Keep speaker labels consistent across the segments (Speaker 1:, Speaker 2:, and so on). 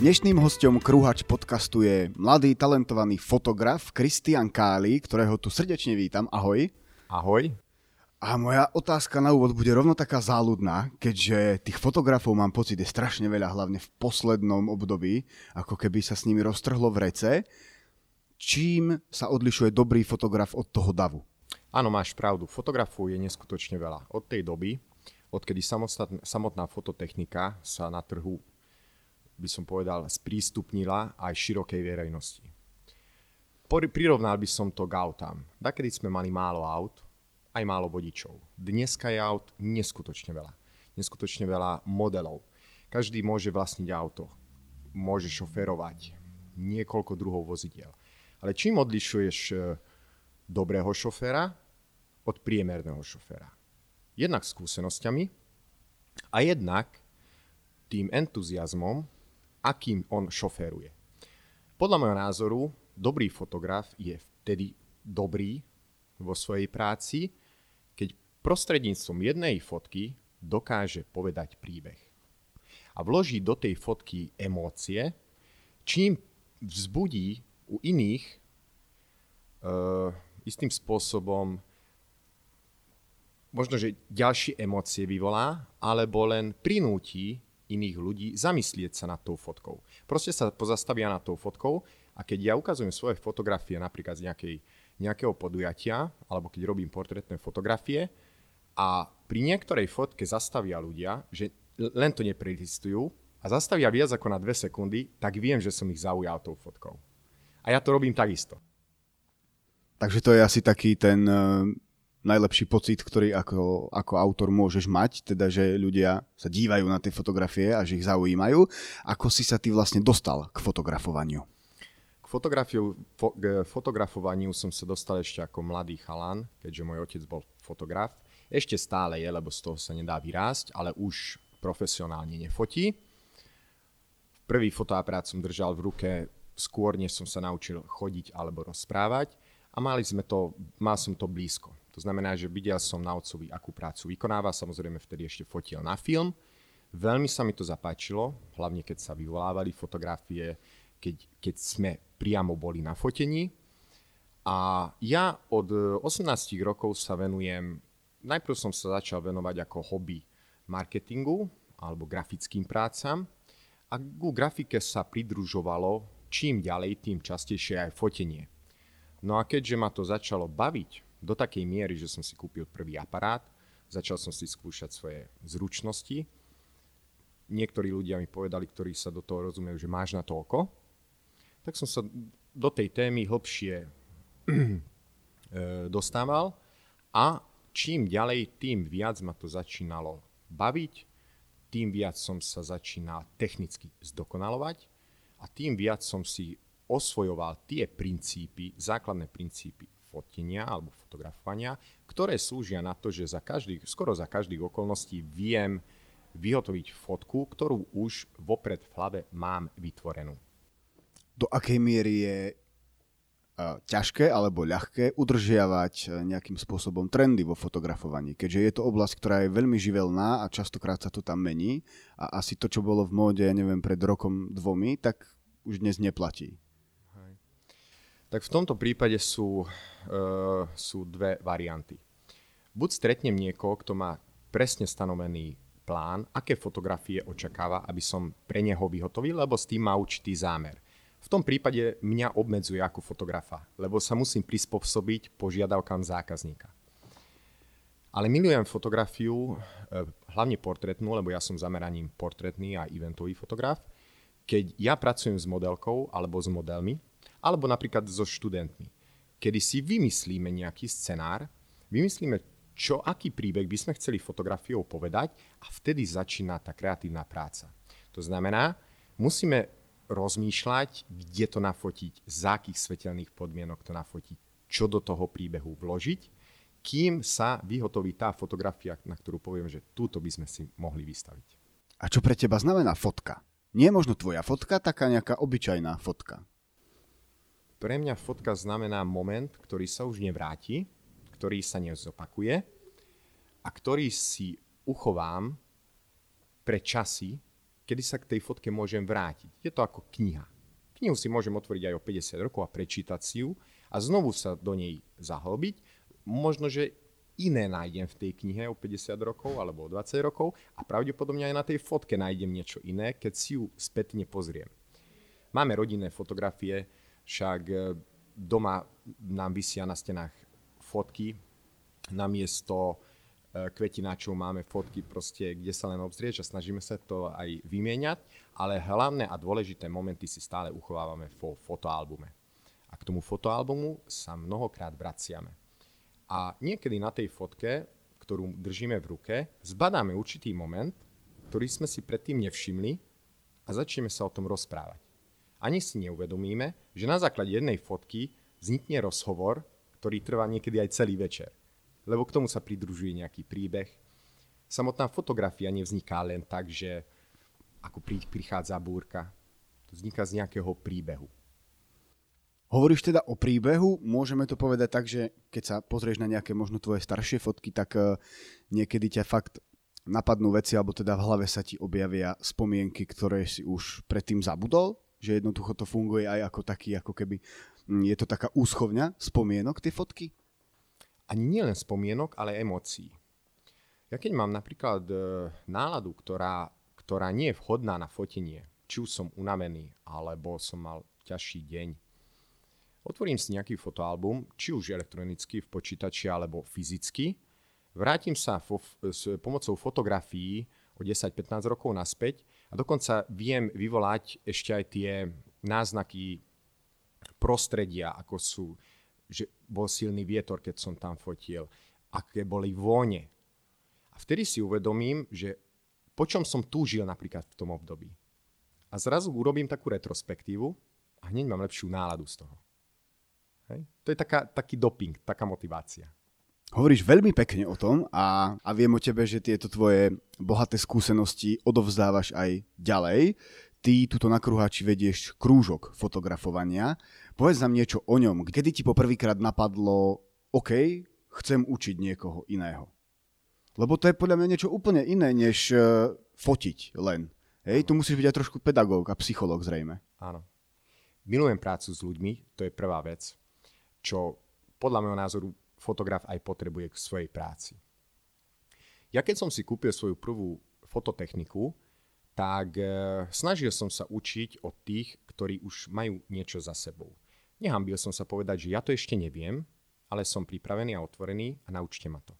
Speaker 1: Dnešným hostom Kruhač podcastu je mladý talentovaný fotograf Kristian Káli, ktorého tu srdečne vítam. Ahoj.
Speaker 2: Ahoj.
Speaker 1: A moja otázka na úvod bude rovno taká záľudná, keďže tých fotografov mám pocit je strašne veľa, hlavne v poslednom období, ako keby sa s nimi roztrhlo v rece. Čím sa odlišuje dobrý fotograf od toho davu?
Speaker 2: Áno, máš pravdu. Fotografov je neskutočne veľa. Od tej doby, odkedy samotná fototechnika sa na trhu by som povedal, sprístupnila aj širokej verejnosti. Prirovnal by som to k autám. Dakedy sme mali málo aut, aj málo vodičov. Dneska je aut neskutočne veľa. Neskutočne veľa modelov. Každý môže vlastniť auto. Môže šoferovať niekoľko druhov vozidiel. Ale čím odlišuješ e, dobrého šoféra od priemerného šoféra? Jednak skúsenosťami a jednak tým entuziasmom, akým on šoféruje. Podľa môjho názoru, dobrý fotograf je vtedy dobrý vo svojej práci, keď prostredníctvom jednej fotky dokáže povedať príbeh. A vloží do tej fotky emócie, čím vzbudí u iných uh, istým spôsobom možno, že ďalšie emócie vyvolá, alebo len prinúti iných ľudí zamyslieť sa nad tou fotkou. Proste sa pozastavia nad tou fotkou a keď ja ukazujem svoje fotografie napríklad z nejakej, nejakého podujatia, alebo keď robím portrétne fotografie a pri niektorej fotke zastavia ľudia, že len to neprelistujú a zastavia viac ako na dve sekundy, tak viem, že som ich zaujal tou fotkou. A ja to robím takisto.
Speaker 1: Takže to je asi taký ten najlepší pocit, ktorý ako, ako autor môžeš mať, teda že ľudia sa dívajú na tie fotografie a že ich zaujímajú. Ako si sa ty vlastne dostal k fotografovaniu?
Speaker 2: K, fotografiu, fo, k fotografovaniu som sa dostal ešte ako mladý chalan, keďže môj otec bol fotograf. Ešte stále je, lebo z toho sa nedá vyrásť, ale už profesionálne nefotí. Prvý fotoaparát som držal v ruke skôr, než som sa naučil chodiť alebo rozprávať a mali sme to, mal som to blízko. To znamená, že videl som na otcovi, akú prácu vykonáva, samozrejme vtedy ešte fotil na film. Veľmi sa mi to zapáčilo, hlavne keď sa vyvolávali fotografie, keď, keď sme priamo boli na fotení. A ja od 18 rokov sa venujem, najprv som sa začal venovať ako hobby marketingu alebo grafickým prácam a ku grafike sa pridružovalo čím ďalej, tým častejšie aj fotenie. No a keďže ma to začalo baviť, do takej miery, že som si kúpil prvý aparát, začal som si skúšať svoje zručnosti. Niektorí ľudia mi povedali, ktorí sa do toho rozumejú, že máš na to oko. Tak som sa do tej témy hlbšie e, dostával a čím ďalej, tým viac ma to začínalo baviť, tým viac som sa začínal technicky zdokonalovať a tým viac som si osvojoval tie princípy, základné princípy fotenia alebo fotografovania, ktoré slúžia na to, že za každý, skoro za každých okolností viem vyhotoviť fotku, ktorú už vopred v hlave mám vytvorenú.
Speaker 1: Do akej miery je ťažké alebo ľahké udržiavať nejakým spôsobom trendy vo fotografovaní, keďže je to oblasť, ktorá je veľmi živelná a častokrát sa to tam mení a asi to, čo bolo v móde, ja neviem, pred rokom dvomi, tak už dnes neplatí.
Speaker 2: Tak v tomto prípade sú, uh, sú dve varianty. Buď stretnem niekoho, kto má presne stanovený plán, aké fotografie očakáva, aby som pre neho vyhotovil, lebo s tým má určitý zámer. V tom prípade mňa obmedzuje ako fotografa, lebo sa musím prispôsobiť požiadavkám zákazníka. Ale milujem fotografiu, eh, hlavne portrétnu, lebo ja som zameraním portrétny a eventový fotograf. Keď ja pracujem s modelkou alebo s modelmi, alebo napríklad so študentmi, kedy si vymyslíme nejaký scenár, vymyslíme, čo, aký príbeh by sme chceli fotografiou povedať a vtedy začína tá kreatívna práca. To znamená, musíme rozmýšľať, kde to nafotiť, za akých svetelných podmienok to nafotiť, čo do toho príbehu vložiť, kým sa vyhotoví tá fotografia, na ktorú poviem, že túto by sme si mohli vystaviť.
Speaker 1: A čo pre teba znamená fotka? Nie je možno tvoja fotka, taká nejaká obyčajná fotka
Speaker 2: pre mňa fotka znamená moment, ktorý sa už nevráti, ktorý sa nezopakuje a ktorý si uchovám pre časy, kedy sa k tej fotke môžem vrátiť. Je to ako kniha. Knihu si môžem otvoriť aj o 50 rokov a prečítať si ju a znovu sa do nej zahlbiť. Možno, že iné nájdem v tej knihe o 50 rokov alebo o 20 rokov a pravdepodobne aj na tej fotke nájdem niečo iné, keď si ju spätne pozriem. Máme rodinné fotografie, však e, doma nám vysia na stenách fotky, namiesto e, kvetináčov máme fotky proste, kde sa len obzrieť a snažíme sa to aj vymieňať, ale hlavné a dôležité momenty si stále uchovávame vo fotoalbume. A k tomu fotoalbumu sa mnohokrát vraciame. A niekedy na tej fotke, ktorú držíme v ruke, zbadáme určitý moment, ktorý sme si predtým nevšimli a začneme sa o tom rozprávať. Ani si neuvedomíme, že na základe jednej fotky vznikne rozhovor, ktorý trvá niekedy aj celý večer. Lebo k tomu sa pridružuje nejaký príbeh. Samotná fotografia nevzniká len tak, že ako prichádza búrka. To vzniká z nejakého príbehu.
Speaker 1: Hovoríš teda o príbehu, môžeme to povedať tak, že keď sa pozrieš na nejaké možno tvoje staršie fotky, tak eh, niekedy ťa fakt napadnú veci, alebo teda v hlave sa ti objavia spomienky, ktoré si už predtým zabudol, že jednoducho to funguje aj ako taký, ako keby hm, je to taká úschovňa spomienok, tie fotky?
Speaker 2: Ani nie len spomienok, ale emócií. Ja keď mám napríklad eh, náladu, ktorá, ktorá nie je vhodná na fotenie, či už som unavený, alebo som mal ťažší deň, Otvorím si nejaký fotoalbum, či už elektronicky v počítači alebo fyzicky. Vrátim sa fo- s pomocou fotografií o 10-15 rokov naspäť a dokonca viem vyvolať ešte aj tie náznaky prostredia, ako sú, že bol silný vietor, keď som tam fotil, aké boli vône. A vtedy si uvedomím, že po čom som túžil napríklad v tom období. A zrazu urobím takú retrospektívu a hneď mám lepšiu náladu z toho. Hej? To je taká, taký doping, taká motivácia.
Speaker 1: Hovoríš veľmi pekne o tom a, a viem o tebe, že tieto tvoje bohaté skúsenosti odovzdávaš aj ďalej. Ty tuto na kruháči vedieš krúžok fotografovania. Povedz nám niečo o ňom. Kedy ti poprvýkrát napadlo, OK, chcem učiť niekoho iného? Lebo to je podľa mňa niečo úplne iné, než uh, fotiť len. Hej, tu musíš byť aj trošku pedagóg a psychológ zrejme.
Speaker 2: Áno. Milujem prácu s ľuďmi, to je prvá vec čo podľa môjho názoru fotograf aj potrebuje k svojej práci. Ja keď som si kúpil svoju prvú fototechniku, tak e, snažil som sa učiť od tých, ktorí už majú niečo za sebou. Nehambil som sa povedať, že ja to ešte neviem, ale som pripravený a otvorený a naučte ma to.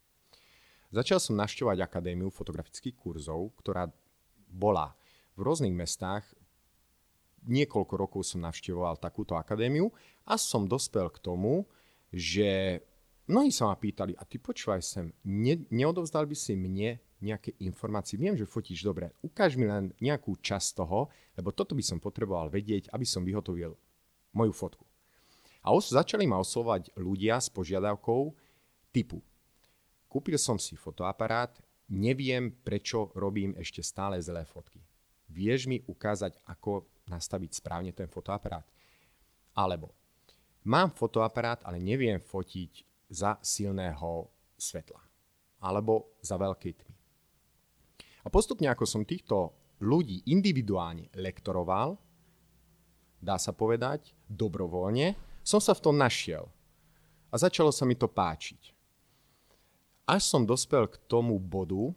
Speaker 2: Začal som našťovať akadémiu fotografických kurzov, ktorá bola v rôznych mestách niekoľko rokov som navštevoval takúto akadémiu a som dospel k tomu, že mnohí sa ma pýtali, a ty počúvaj sem, ne, neodovzdal by si mne nejaké informácie, viem, že fotíš dobre, ukáž mi len nejakú časť toho, lebo toto by som potreboval vedieť, aby som vyhotovil moju fotku. A os- začali ma oslovať ľudia s požiadavkou typu. Kúpil som si fotoaparát, neviem, prečo robím ešte stále zlé fotky. Vieš mi ukázať, ako nastaviť správne ten fotoaparát. Alebo mám fotoaparát, ale neviem fotiť za silného svetla. Alebo za veľkej tmy. A postupne, ako som týchto ľudí individuálne lektoroval, dá sa povedať, dobrovoľne, som sa v tom našiel. A začalo sa mi to páčiť. Až som dospel k tomu bodu,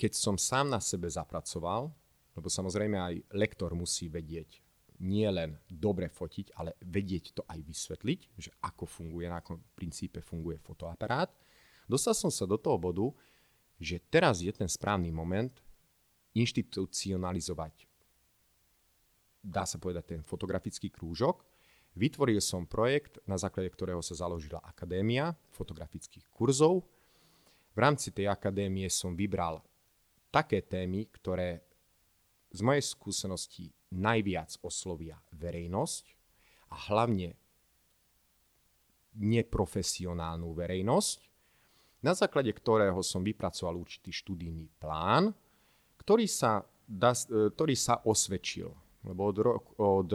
Speaker 2: keď som sám na sebe zapracoval, lebo samozrejme aj lektor musí vedieť nie len dobre fotiť, ale vedieť to aj vysvetliť, že ako funguje, na akom princípe funguje fotoaparát. Dostal som sa do toho bodu, že teraz je ten správny moment inštitucionalizovať, dá sa povedať, ten fotografický krúžok. Vytvoril som projekt, na základe ktorého sa založila Akadémia fotografických kurzov. V rámci tej akadémie som vybral také témy, ktoré z mojej skúsenosti najviac oslovia verejnosť a hlavne neprofesionálnu verejnosť, na základe ktorého som vypracoval určitý študijný plán, ktorý sa, da, ktorý sa osvedčil. Lebo od, rok, od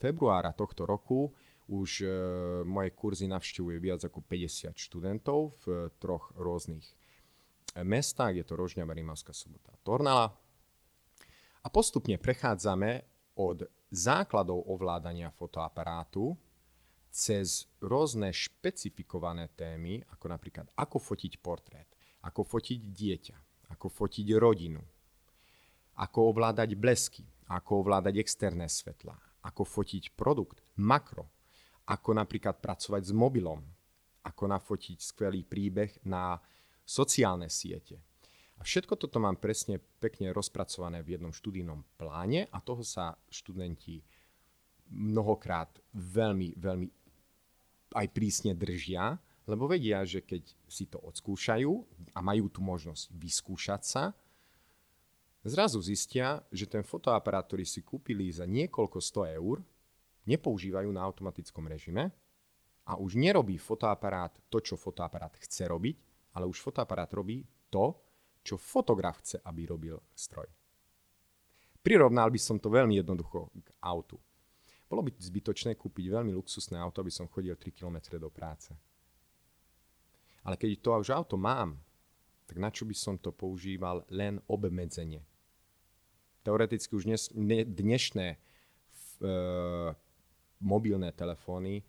Speaker 2: februára tohto roku už e, moje kurzy navštevuje viac ako 50 študentov v troch rôznych mestách. Je to Rožňa, Rimavská sobota, Tornala. A postupne prechádzame od základov ovládania fotoaparátu cez rôzne špecifikované témy, ako napríklad ako fotiť portrét, ako fotiť dieťa, ako fotiť rodinu, ako ovládať blesky, ako ovládať externé svetla, ako fotiť produkt, makro, ako napríklad pracovať s mobilom, ako nafotiť skvelý príbeh na sociálne siete. A všetko toto mám presne pekne rozpracované v jednom študijnom pláne a toho sa študenti mnohokrát veľmi, veľmi aj prísne držia, lebo vedia, že keď si to odskúšajú a majú tu možnosť vyskúšať sa, zrazu zistia, že ten fotoaparát, ktorý si kúpili za niekoľko sto eur, nepoužívajú na automatickom režime a už nerobí fotoaparát to, čo fotoaparát chce robiť, ale už fotoaparát robí to, čo fotograf chce, aby robil stroj. Prirovnal by som to veľmi jednoducho k autu. Bolo by zbytočné kúpiť veľmi luxusné auto, aby som chodil 3 km do práce. Ale keď to už auto mám, tak na čo by som to používal len obmedzenie? Teoreticky už dnes, dnešné uh, mobilné telefóny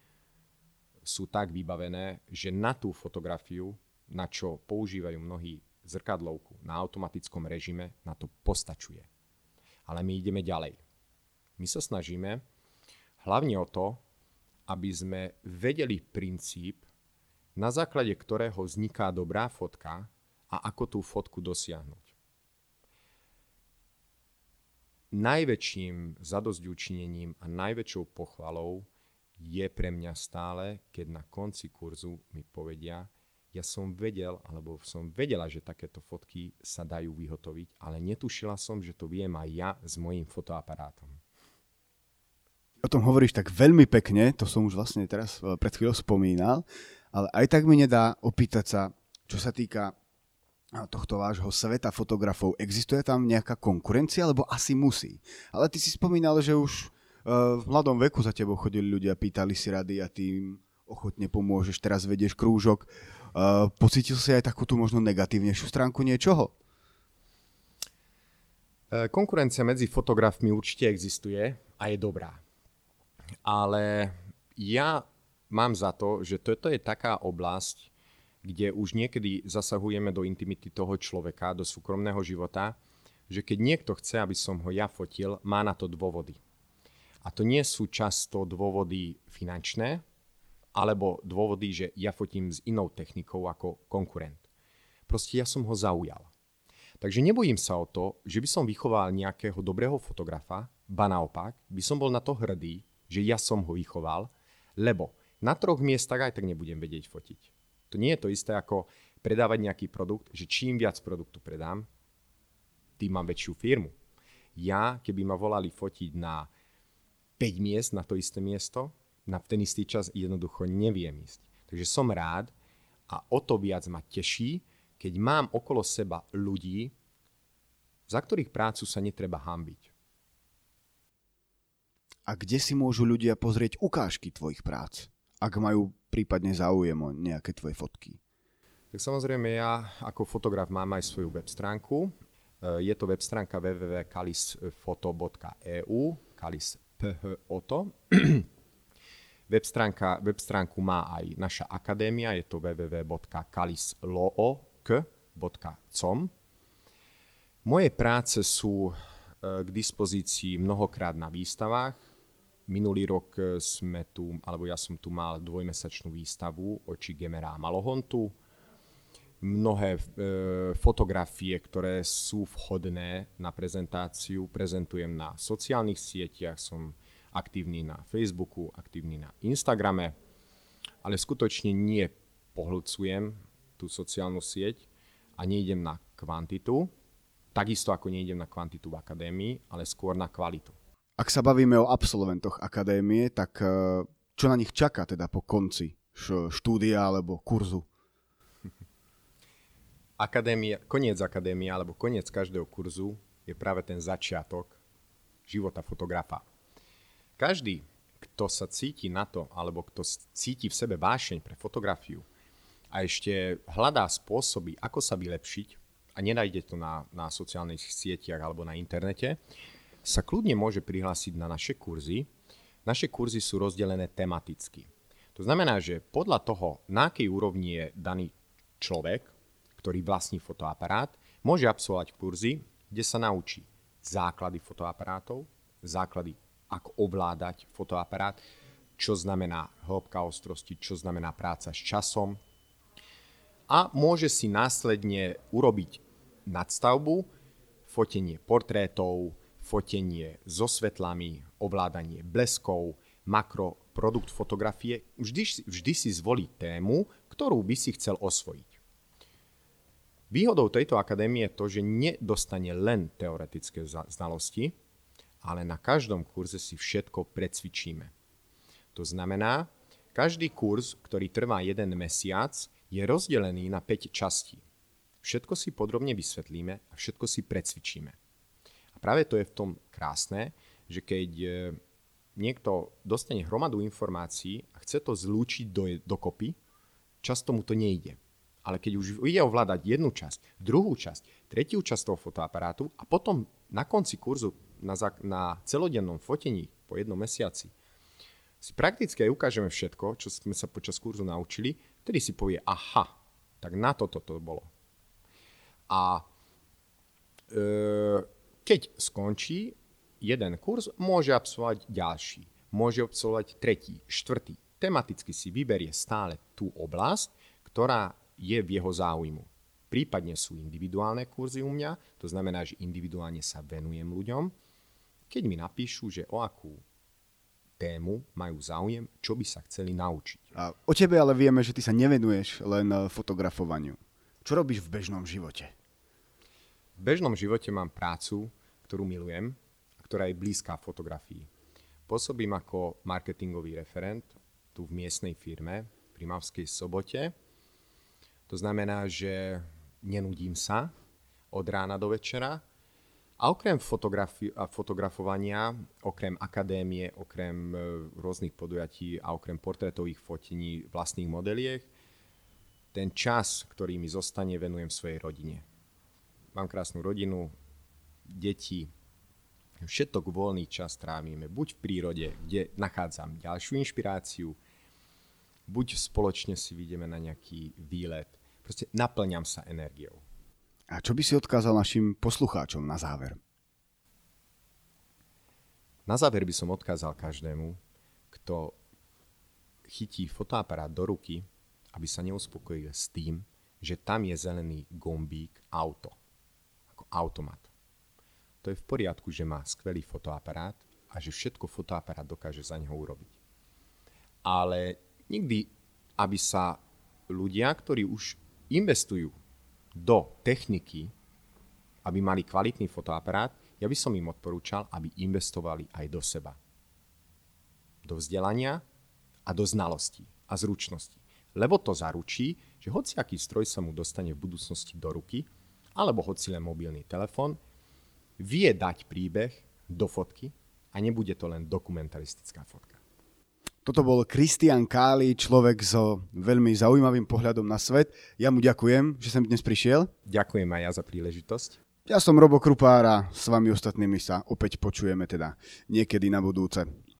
Speaker 2: sú tak vybavené, že na tú fotografiu, na čo používajú mnohí zrkadlovku na automatickom režime, na to postačuje. Ale my ideme ďalej. My sa snažíme hlavne o to, aby sme vedeli princíp, na základe ktorého vzniká dobrá fotka a ako tú fotku dosiahnuť. Najväčším zadozďučinením a najväčšou pochvalou je pre mňa stále, keď na konci kurzu mi povedia, ja som vedel, alebo som vedela, že takéto fotky sa dajú vyhotoviť, ale netušila som, že to viem aj ja s mojím fotoaparátom.
Speaker 1: O tom hovoríš tak veľmi pekne, to som už vlastne teraz e, pred chvíľou spomínal, ale aj tak mi nedá opýtať sa, čo sa týka tohto vášho sveta fotografov, existuje tam nejaká konkurencia, alebo asi musí. Ale ty si spomínal, že už e, v mladom veku za tebou chodili ľudia, pýtali si rady a ty ochotne pomôžeš, teraz vedieš krúžok. Uh, pocítil si aj takú tú možno negatívnejšiu stránku niečoho?
Speaker 2: E, konkurencia medzi fotografmi určite existuje a je dobrá. Ale ja mám za to, že toto je taká oblasť, kde už niekedy zasahujeme do intimity toho človeka, do súkromného života, že keď niekto chce, aby som ho ja fotil, má na to dôvody. A to nie sú často dôvody finančné, alebo dôvody, že ja fotím s inou technikou ako konkurent. Proste ja som ho zaujal. Takže nebojím sa o to, že by som vychoval nejakého dobrého fotografa, ba naopak, by som bol na to hrdý, že ja som ho vychoval, lebo na troch miestach aj tak nebudem vedieť fotiť. To nie je to isté ako predávať nejaký produkt, že čím viac produktu predám, tým mám väčšiu firmu. Ja, keby ma volali fotiť na 5 miest na to isté miesto, na ten istý čas jednoducho neviem ísť. Takže som rád a o to viac ma teší, keď mám okolo seba ľudí, za ktorých prácu sa netreba hambiť.
Speaker 1: A kde si môžu ľudia pozrieť ukážky tvojich prác, ak majú prípadne záujem o nejaké tvoje fotky?
Speaker 2: Tak samozrejme ja ako fotograf mám aj svoju web stránku. E, je to web stránka www.kalisfoto.eu kalis Web, stránka, web stránku má aj naša akadémia, je to www.kalisloo.com. Moje práce sú e, k dispozícii mnohokrát na výstavách. Minulý rok e, sme tu, alebo ja som tu mal dvojmesačnú výstavu oči Gemera Malohontu. Mnohé e, fotografie, ktoré sú vhodné na prezentáciu, prezentujem na sociálnych sieťach, som aktívny na Facebooku, aktívny na Instagrame, ale skutočne nie pohlcujem tú sociálnu sieť a nejdem na kvantitu, takisto ako nejdem na kvantitu v akadémii, ale skôr na kvalitu.
Speaker 1: Ak sa bavíme o absolventoch akadémie, tak eh, čo na nich čaká teda po konci štúdia alebo kurzu?
Speaker 2: Akadémia, koniec akadémie alebo koniec každého kurzu je práve ten začiatok života fotografa. Každý, kto sa cíti na to, alebo kto cíti v sebe vášeň pre fotografiu a ešte hľadá spôsoby, ako sa vylepšiť a nenájde to na, na sociálnych sieťach alebo na internete, sa kľudne môže prihlásiť na naše kurzy. Naše kurzy sú rozdelené tematicky. To znamená, že podľa toho, na akej úrovni je daný človek, ktorý vlastní fotoaparát, môže absolvovať kurzy, kde sa naučí základy fotoaparátov, základy, ako ovládať fotoaparát, čo znamená hĺbka ostrosti, čo znamená práca s časom, a môže si následne urobiť nadstavbu, fotenie portrétov, fotenie so svetlami, ovládanie bleskov, makro, produkt fotografie. Vždy, vždy si zvolí tému, ktorú by si chcel osvojiť. Výhodou tejto akadémie je to, že nedostane len teoretické znalosti, ale na každom kurze si všetko precvičíme. To znamená, každý kurz, ktorý trvá jeden mesiac, je rozdelený na 5 častí. Všetko si podrobne vysvetlíme a všetko si precvičíme. A práve to je v tom krásne, že keď e, niekto dostane hromadu informácií a chce to zlúčiť do, dokopy, často mu to nejde. Ale keď už ide ovládať jednu časť, druhú časť, tretiu časť toho fotoaparátu a potom na konci kurzu na, na celodennom fotení po jednom mesiaci si prakticky aj ukážeme všetko, čo sme sa počas kurzu naučili, vtedy si povie, aha, tak na toto to bolo. A e, keď skončí jeden kurz, môže absolvovať ďalší, môže absolvovať tretí, štvrtý. Tematicky si vyberie stále tú oblasť, ktorá je v jeho záujmu. Prípadne sú individuálne kurzy u mňa, to znamená, že individuálne sa venujem ľuďom. Keď mi napíšu, že o akú tému majú záujem, čo by sa chceli naučiť.
Speaker 1: A o tebe ale vieme, že ty sa nevenuješ len eh, fotografovaniu. Čo robíš v bežnom živote?
Speaker 2: V bežnom živote mám prácu, ktorú milujem a ktorá je blízka fotografii. Pôsobím ako marketingový referent tu v miestnej firme pri Mavskej sobote. To znamená, že nenudím sa od rána do večera, a okrem fotografi- a fotografovania, okrem akadémie, okrem e, rôznych podujatí a okrem portrétových fotení vlastných modeliek, ten čas, ktorý mi zostane, venujem svojej rodine. Mám krásnu rodinu, deti, všetok voľný čas trávime buď v prírode, kde nachádzam ďalšiu inšpiráciu, buď spoločne si vidíme na nejaký výlet. Proste naplňam sa energiou.
Speaker 1: A čo by si odkázal našim poslucháčom na záver?
Speaker 2: Na záver by som odkázal každému, kto chytí fotoaparát do ruky, aby sa neuspokojil s tým, že tam je zelený gombík auto, ako automat. To je v poriadku, že má skvelý fotoaparát a že všetko fotoaparát dokáže za neho urobiť. Ale nikdy, aby sa ľudia, ktorí už investujú do techniky, aby mali kvalitný fotoaparát, ja by som im odporúčal, aby investovali aj do seba. Do vzdelania a do znalostí a zručností. Lebo to zaručí, že hociaký stroj sa mu dostane v budúcnosti do ruky, alebo hoci len mobilný telefón, vie dať príbeh do fotky a nebude to len dokumentaristická fotka.
Speaker 1: Toto bol Kristian Káli, človek so veľmi zaujímavým pohľadom na svet. Ja mu ďakujem, že som dnes prišiel.
Speaker 2: Ďakujem aj ja za príležitosť.
Speaker 1: Ja som Robo Krupár a s vami ostatnými sa opäť počujeme teda niekedy na budúce.